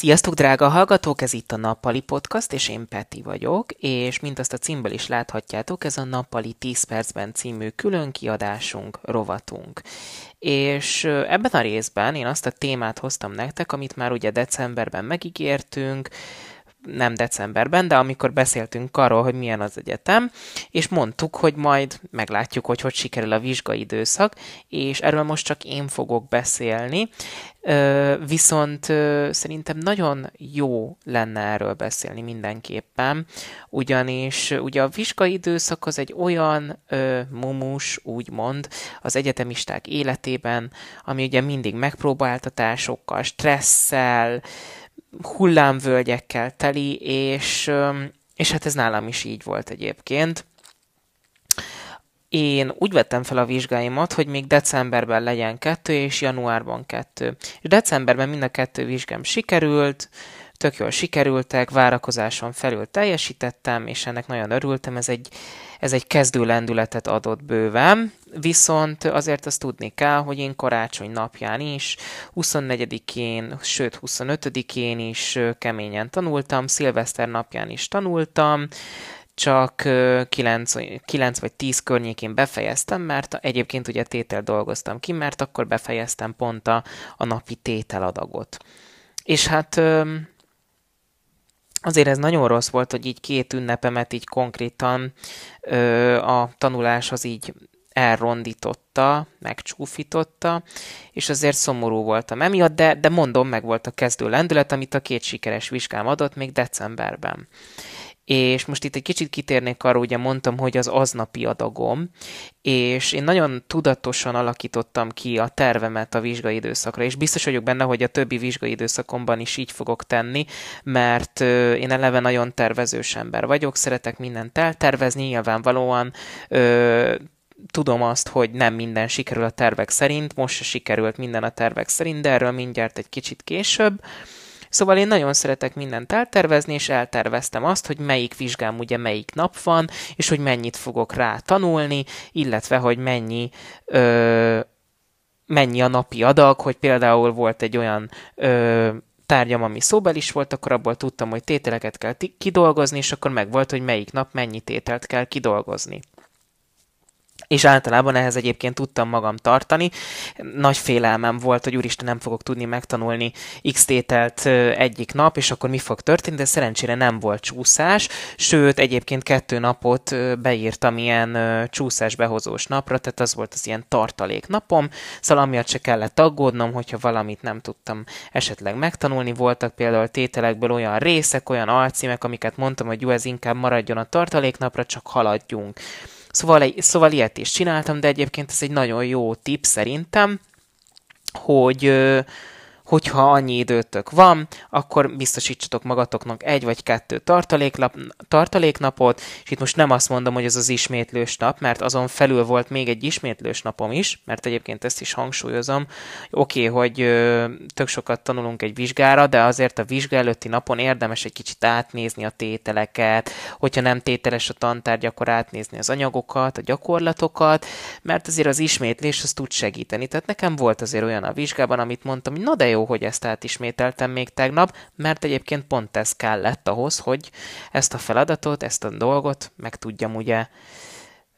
Sziasztok, drága hallgatók! Ez itt a Nappali Podcast, és én Peti vagyok, és mint azt a címből is láthatjátok, ez a Nappali 10 percben című külön kiadásunk, rovatunk. És ebben a részben én azt a témát hoztam nektek, amit már ugye decemberben megígértünk, nem decemberben, de amikor beszéltünk arról, hogy milyen az egyetem, és mondtuk, hogy majd meglátjuk, hogy hogy sikerül a vizsgaidőszak, és erről most csak én fogok beszélni, viszont szerintem nagyon jó lenne erről beszélni mindenképpen, ugyanis ugye a vizsgaidőszak az egy olyan mumus, úgymond, az egyetemisták életében, ami ugye mindig megpróbáltatásokkal, stresszel, hullámvölgyekkel teli, és, és hát ez nálam is így volt egyébként. Én úgy vettem fel a vizsgáimat, hogy még decemberben legyen kettő, és januárban kettő. És decemberben mind a kettő vizsgám sikerült, tök jól sikerültek, várakozáson felül teljesítettem, és ennek nagyon örültem, ez egy, ez egy kezdő lendületet adott bőven, viszont azért azt tudni kell, hogy én karácsony napján is, 24-én, sőt 25-én is keményen tanultam, szilveszter napján is tanultam, csak 9, 9 vagy 10 környékén befejeztem, mert egyébként ugye tétel dolgoztam ki, mert akkor befejeztem pont a, a napi tételadagot. És hát azért ez nagyon rossz volt, hogy így két ünnepemet így konkrétan ö, a tanuláshoz így elrondította, megcsúfította, és azért szomorú voltam emiatt, de, de mondom, meg volt a kezdő lendület, amit a két sikeres vizsgám adott még decemberben és most itt egy kicsit kitérnék arra, ugye mondtam, hogy az aznapi adagom, és én nagyon tudatosan alakítottam ki a tervemet a vizsgai időszakra, és biztos vagyok benne, hogy a többi vizsgai időszakomban is így fogok tenni, mert én eleve nagyon tervezős ember vagyok, szeretek mindent eltervezni, nyilvánvalóan ö, tudom azt, hogy nem minden sikerül a tervek szerint, most se sikerült minden a tervek szerint, de erről mindjárt egy kicsit később. Szóval én nagyon szeretek mindent eltervezni, és elterveztem azt, hogy melyik vizsgám ugye melyik nap van, és hogy mennyit fogok rá tanulni, illetve hogy mennyi ö, mennyi a napi adag, hogy például volt egy olyan ö, tárgyam, ami szóbel is volt, akkor abból tudtam, hogy tételeket kell kidolgozni, és akkor meg volt, hogy melyik nap mennyi tételt kell kidolgozni és általában ehhez egyébként tudtam magam tartani. Nagy félelmem volt, hogy úristen nem fogok tudni megtanulni x tételt egyik nap, és akkor mi fog történni, de szerencsére nem volt csúszás, sőt egyébként kettő napot beírtam ilyen csúszás behozós napra, tehát az volt az ilyen tartalék napom, szóval amiatt se kellett aggódnom, hogyha valamit nem tudtam esetleg megtanulni. Voltak például tételekből olyan részek, olyan alcímek, amiket mondtam, hogy jó, ez inkább maradjon a tartaléknapra, csak haladjunk. Szóval, szóval ilyet is csináltam, de egyébként ez egy nagyon jó tip szerintem, hogy hogyha annyi időtök van, akkor biztosítsatok magatoknak egy vagy kettő tartaléklap, tartaléknapot, és itt most nem azt mondom, hogy ez az ismétlős nap, mert azon felül volt még egy ismétlős napom is, mert egyébként ezt is hangsúlyozom. Oké, okay, hogy ö, tök sokat tanulunk egy vizsgára, de azért a vizsga előtti napon érdemes egy kicsit átnézni a tételeket, hogyha nem tételes a tantárgy, akkor átnézni az anyagokat, a gyakorlatokat, mert azért az ismétlés az tud segíteni. Tehát nekem volt azért olyan a vizsgában, amit mondtam, hogy na de jó, jó, hogy ezt átismételtem még tegnap, mert egyébként pont ez kellett ahhoz, hogy ezt a feladatot, ezt a dolgot meg tudjam ugye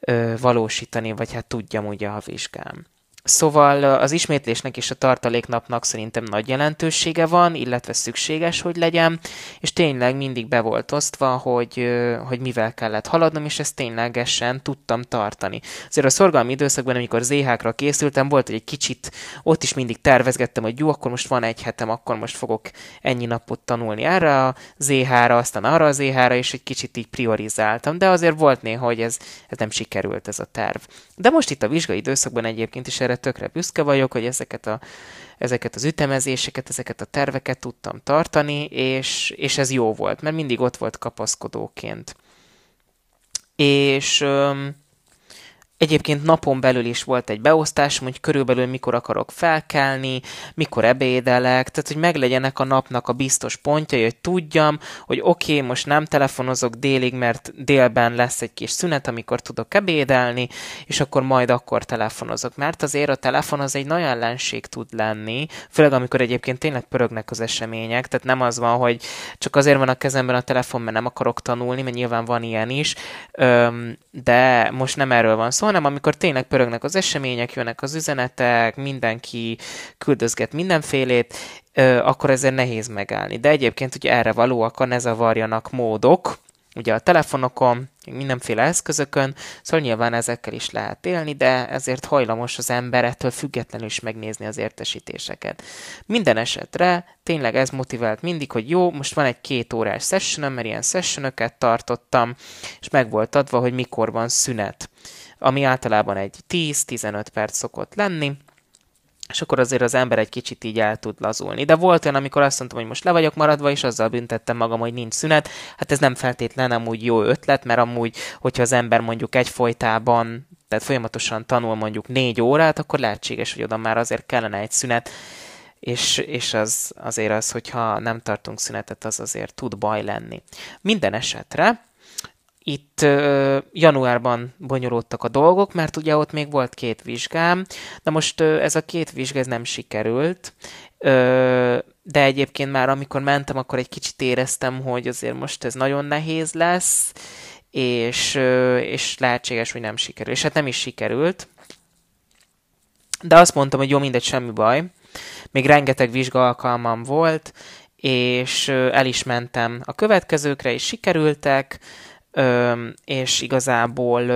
ö, valósítani, vagy hát tudjam ugye a vizsgám. Szóval az ismétlésnek és a tartaléknapnak szerintem nagy jelentősége van, illetve szükséges, hogy legyen, és tényleg mindig be volt osztva, hogy, hogy mivel kellett haladnom, és ezt ténylegesen tudtam tartani. Azért a szorgalmi időszakban, amikor ZH-ra készültem, volt, hogy egy kicsit ott is mindig tervezgettem, hogy jó, akkor most van egy hetem, akkor most fogok ennyi napot tanulni erre a ZH-ra, aztán arra a ZH-ra, és egy kicsit így priorizáltam, de azért volt néha, hogy ez, ez nem sikerült ez a terv. De most itt a vizsgai időszakban egyébként is erre erre tökre büszke vagyok, hogy ezeket, a, ezeket az ütemezéseket, ezeket a terveket tudtam tartani, és, és ez jó volt, mert mindig ott volt kapaszkodóként. És Egyébként napon belül is volt egy beosztás, hogy körülbelül mikor akarok felkelni, mikor ebédelek, tehát hogy meglegyenek a napnak a biztos pontjai, hogy tudjam, hogy oké, okay, most nem telefonozok délig, mert délben lesz egy kis szünet, amikor tudok ebédelni, és akkor majd akkor telefonozok. Mert azért a telefon az egy nagy ellenség tud lenni, főleg amikor egyébként tényleg pörögnek az események, tehát nem az van, hogy csak azért van a kezemben a telefon, mert nem akarok tanulni, mert nyilván van ilyen is, de most nem erről van szó, hanem amikor tényleg pörögnek az események, jönnek az üzenetek, mindenki küldözget mindenfélét, akkor ezért nehéz megállni. De egyébként ugye erre valóak a ne zavarjanak módok, ugye a telefonokon, mindenféle eszközökön, szóval nyilván ezekkel is lehet élni, de ezért hajlamos az ember ettől függetlenül is megnézni az értesítéseket. Minden esetre tényleg ez motivált mindig, hogy jó, most van egy két órás session mert ilyen sessionöket tartottam, és meg volt adva, hogy mikor van szünet ami általában egy 10-15 perc szokott lenni, és akkor azért az ember egy kicsit így el tud lazulni. De volt olyan, amikor azt mondtam, hogy most le vagyok maradva, és azzal büntettem magam, hogy nincs szünet. Hát ez nem feltétlen amúgy jó ötlet, mert amúgy, hogyha az ember mondjuk egyfolytában, tehát folyamatosan tanul mondjuk négy órát, akkor lehetséges, hogy oda már azért kellene egy szünet, és, és az azért az, hogyha nem tartunk szünetet, az azért tud baj lenni. Minden esetre, itt januárban bonyolódtak a dolgok, mert ugye ott még volt két vizsgám, de most ez a két vizsga ez nem sikerült, de egyébként már amikor mentem, akkor egy kicsit éreztem, hogy azért most ez nagyon nehéz lesz, és, és lehetséges, hogy nem sikerül. És hát nem is sikerült, de azt mondtam, hogy jó, mindegy, semmi baj. Még rengeteg vizsga alkalmam volt, és el is mentem a következőkre, és sikerültek, és igazából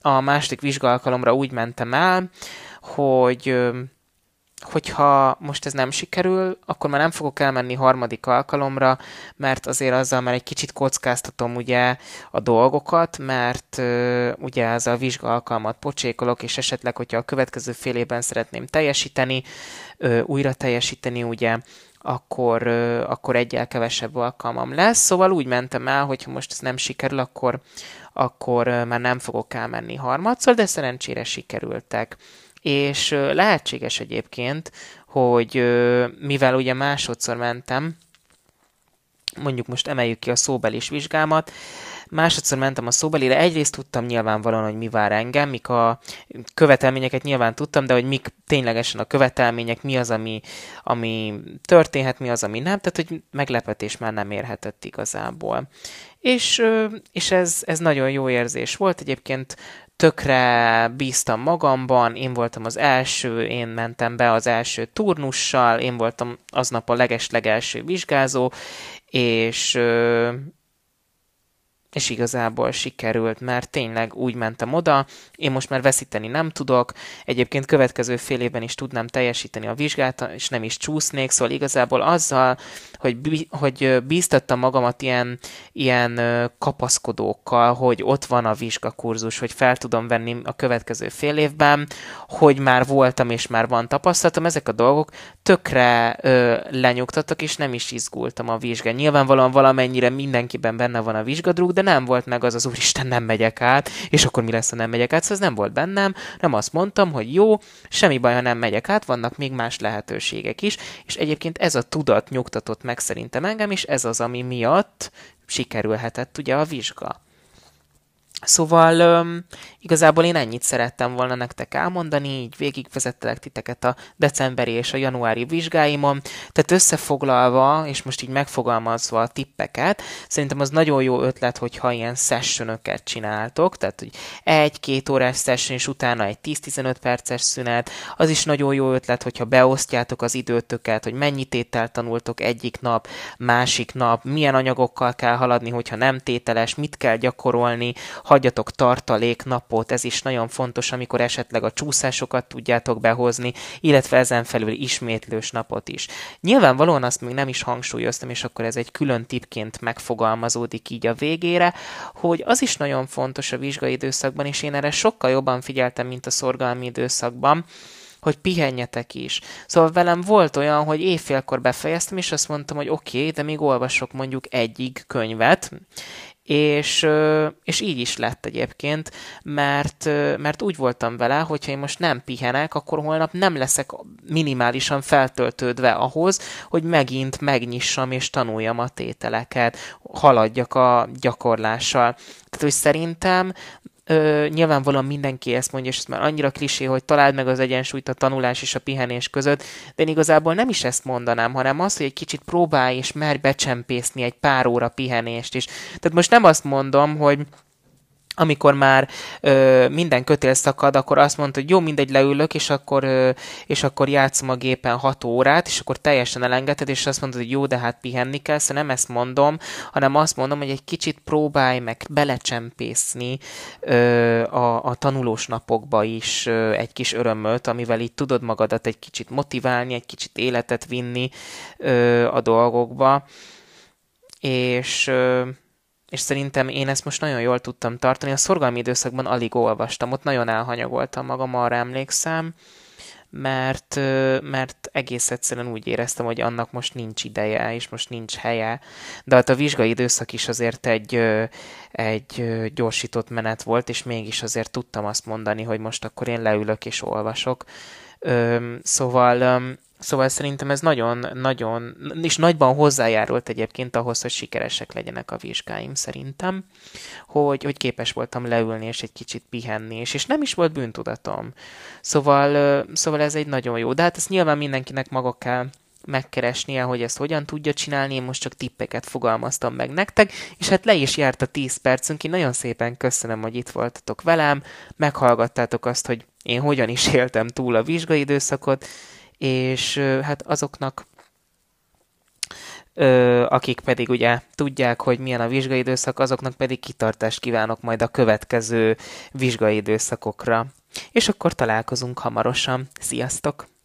a második vizsgálkalomra úgy mentem el, hogy hogyha most ez nem sikerül, akkor már nem fogok elmenni harmadik alkalomra, mert azért azzal már egy kicsit kockáztatom ugye a dolgokat, mert ugye ez a vizsgaalkalmat pocsékolok, és esetleg, hogyha a következő fél évben szeretném teljesíteni, újra teljesíteni, ugye akkor, akkor egyel kevesebb alkalmam lesz. Szóval úgy mentem el, hogy ha most ez nem sikerül, akkor, akkor már nem fogok elmenni harmadszor, de szerencsére sikerültek. És lehetséges egyébként, hogy mivel ugye másodszor mentem, mondjuk most emeljük ki a szóbelis vizsgámat, Másodszor mentem a szóbelire, egyrészt tudtam nyilvánvalóan, hogy mi vár engem, mik a követelményeket nyilván tudtam, de hogy mik ténylegesen a követelmények, mi az, ami, ami történhet, mi az, ami nem, tehát hogy meglepetés már nem érhetett igazából. És, és ez, ez nagyon jó érzés volt, egyébként tökre bíztam magamban, én voltam az első, én mentem be az első turnussal, én voltam aznap a leges-legelső vizsgázó, és, és igazából sikerült, mert tényleg úgy mentem oda, én most már veszíteni nem tudok, egyébként következő fél évben is tudnám teljesíteni a vizsgát, és nem is csúsznék, szóval igazából azzal, hogy, hogy bíztattam magamat ilyen, ilyen kapaszkodókkal, hogy ott van a vizsgakurzus, hogy fel tudom venni a következő fél évben, hogy már voltam és már van tapasztalatom, ezek a dolgok tökre ö, lenyugtattak, és nem is izgultam a vizsgán. Nyilvánvalóan valamennyire mindenkiben benne van a vizsgadrúg, de nem volt meg az az úristen, nem megyek át, és akkor mi lesz, ha nem megyek át, szóval ez nem volt bennem, nem azt mondtam, hogy jó, semmi baj, ha nem megyek át, vannak még más lehetőségek is, és egyébként ez a tudat nyugtatott meg szerintem engem, és ez az, ami miatt sikerülhetett ugye a vizsga. Szóval um, igazából én ennyit szerettem volna nektek elmondani, így végigvezettelek titeket a decemberi és a januári vizsgáimon. Tehát összefoglalva, és most így megfogalmazva a tippeket, szerintem az nagyon jó ötlet, hogyha ilyen sessionöket csináltok, tehát hogy egy-két órás session, és utána egy 10-15 perces szünet. Az is nagyon jó ötlet, hogyha beosztjátok az időtöket, hogy mennyi tételt tanultok egyik nap, másik nap, milyen anyagokkal kell haladni, hogyha nem tételes, mit kell gyakorolni, hagyjatok tartaléknapot, ez is nagyon fontos, amikor esetleg a csúszásokat tudjátok behozni, illetve ezen felül ismétlős napot is. Nyilvánvalóan azt még nem is hangsúlyoztam, és akkor ez egy külön tipként megfogalmazódik így a végére, hogy az is nagyon fontos a vizsgai időszakban, és én erre sokkal jobban figyeltem, mint a szorgalmi időszakban, hogy pihenjetek is. Szóval velem volt olyan, hogy éjfélkor befejeztem, és azt mondtam, hogy oké, okay, de még olvasok mondjuk egyig könyvet, és, és így is lett egyébként, mert, mert úgy voltam vele, hogyha én most nem pihenek, akkor holnap nem leszek minimálisan feltöltődve ahhoz, hogy megint megnyissam és tanuljam a tételeket, haladjak a gyakorlással. Tehát, hogy szerintem Ö, nyilvánvalóan mindenki ezt mondja, és ez már annyira klisé, hogy találd meg az egyensúlyt a tanulás és a pihenés között, de én igazából nem is ezt mondanám, hanem az, hogy egy kicsit próbálj és merj becsempészni egy pár óra pihenést is. Tehát most nem azt mondom, hogy amikor már ö, minden kötél szakad, akkor azt mondta, hogy jó, mindegy, leülök, és akkor, ö, és akkor játszom a gépen 6 órát, és akkor teljesen elengedted, és azt mondod, hogy jó, de hát pihenni kell, szóval nem ezt mondom, hanem azt mondom, hogy egy kicsit próbálj meg belecsempészni ö, a, a tanulós napokba is ö, egy kis örömöt, amivel így tudod magadat egy kicsit motiválni, egy kicsit életet vinni ö, a dolgokba, és... Ö, és szerintem én ezt most nagyon jól tudtam tartani. A szorgalmi időszakban alig olvastam, ott nagyon elhanyagoltam magam, arra emlékszem, mert, mert egész egyszerűen úgy éreztem, hogy annak most nincs ideje, és most nincs helye. De hát a vizsgai időszak is azért egy, egy gyorsított menet volt, és mégis azért tudtam azt mondani, hogy most akkor én leülök és olvasok. Szóval Szóval szerintem ez nagyon, nagyon, és nagyban hozzájárult egyébként ahhoz, hogy sikeresek legyenek a vizsgáim szerintem, hogy, hogy képes voltam leülni és egy kicsit pihenni, és, és nem is volt bűntudatom. Szóval, szóval ez egy nagyon jó, de hát ezt nyilván mindenkinek maga kell megkeresnie, hogy ezt hogyan tudja csinálni, én most csak tippeket fogalmaztam meg nektek, és hát le is járt a 10 percünk, én nagyon szépen köszönöm, hogy itt voltatok velem, meghallgattátok azt, hogy én hogyan is éltem túl a vizsgai időszakot, és hát azoknak, akik pedig ugye tudják, hogy milyen a vizsgai időszak, azoknak pedig kitartást kívánok majd a következő vizsgai időszakokra. És akkor találkozunk hamarosan. Sziasztok!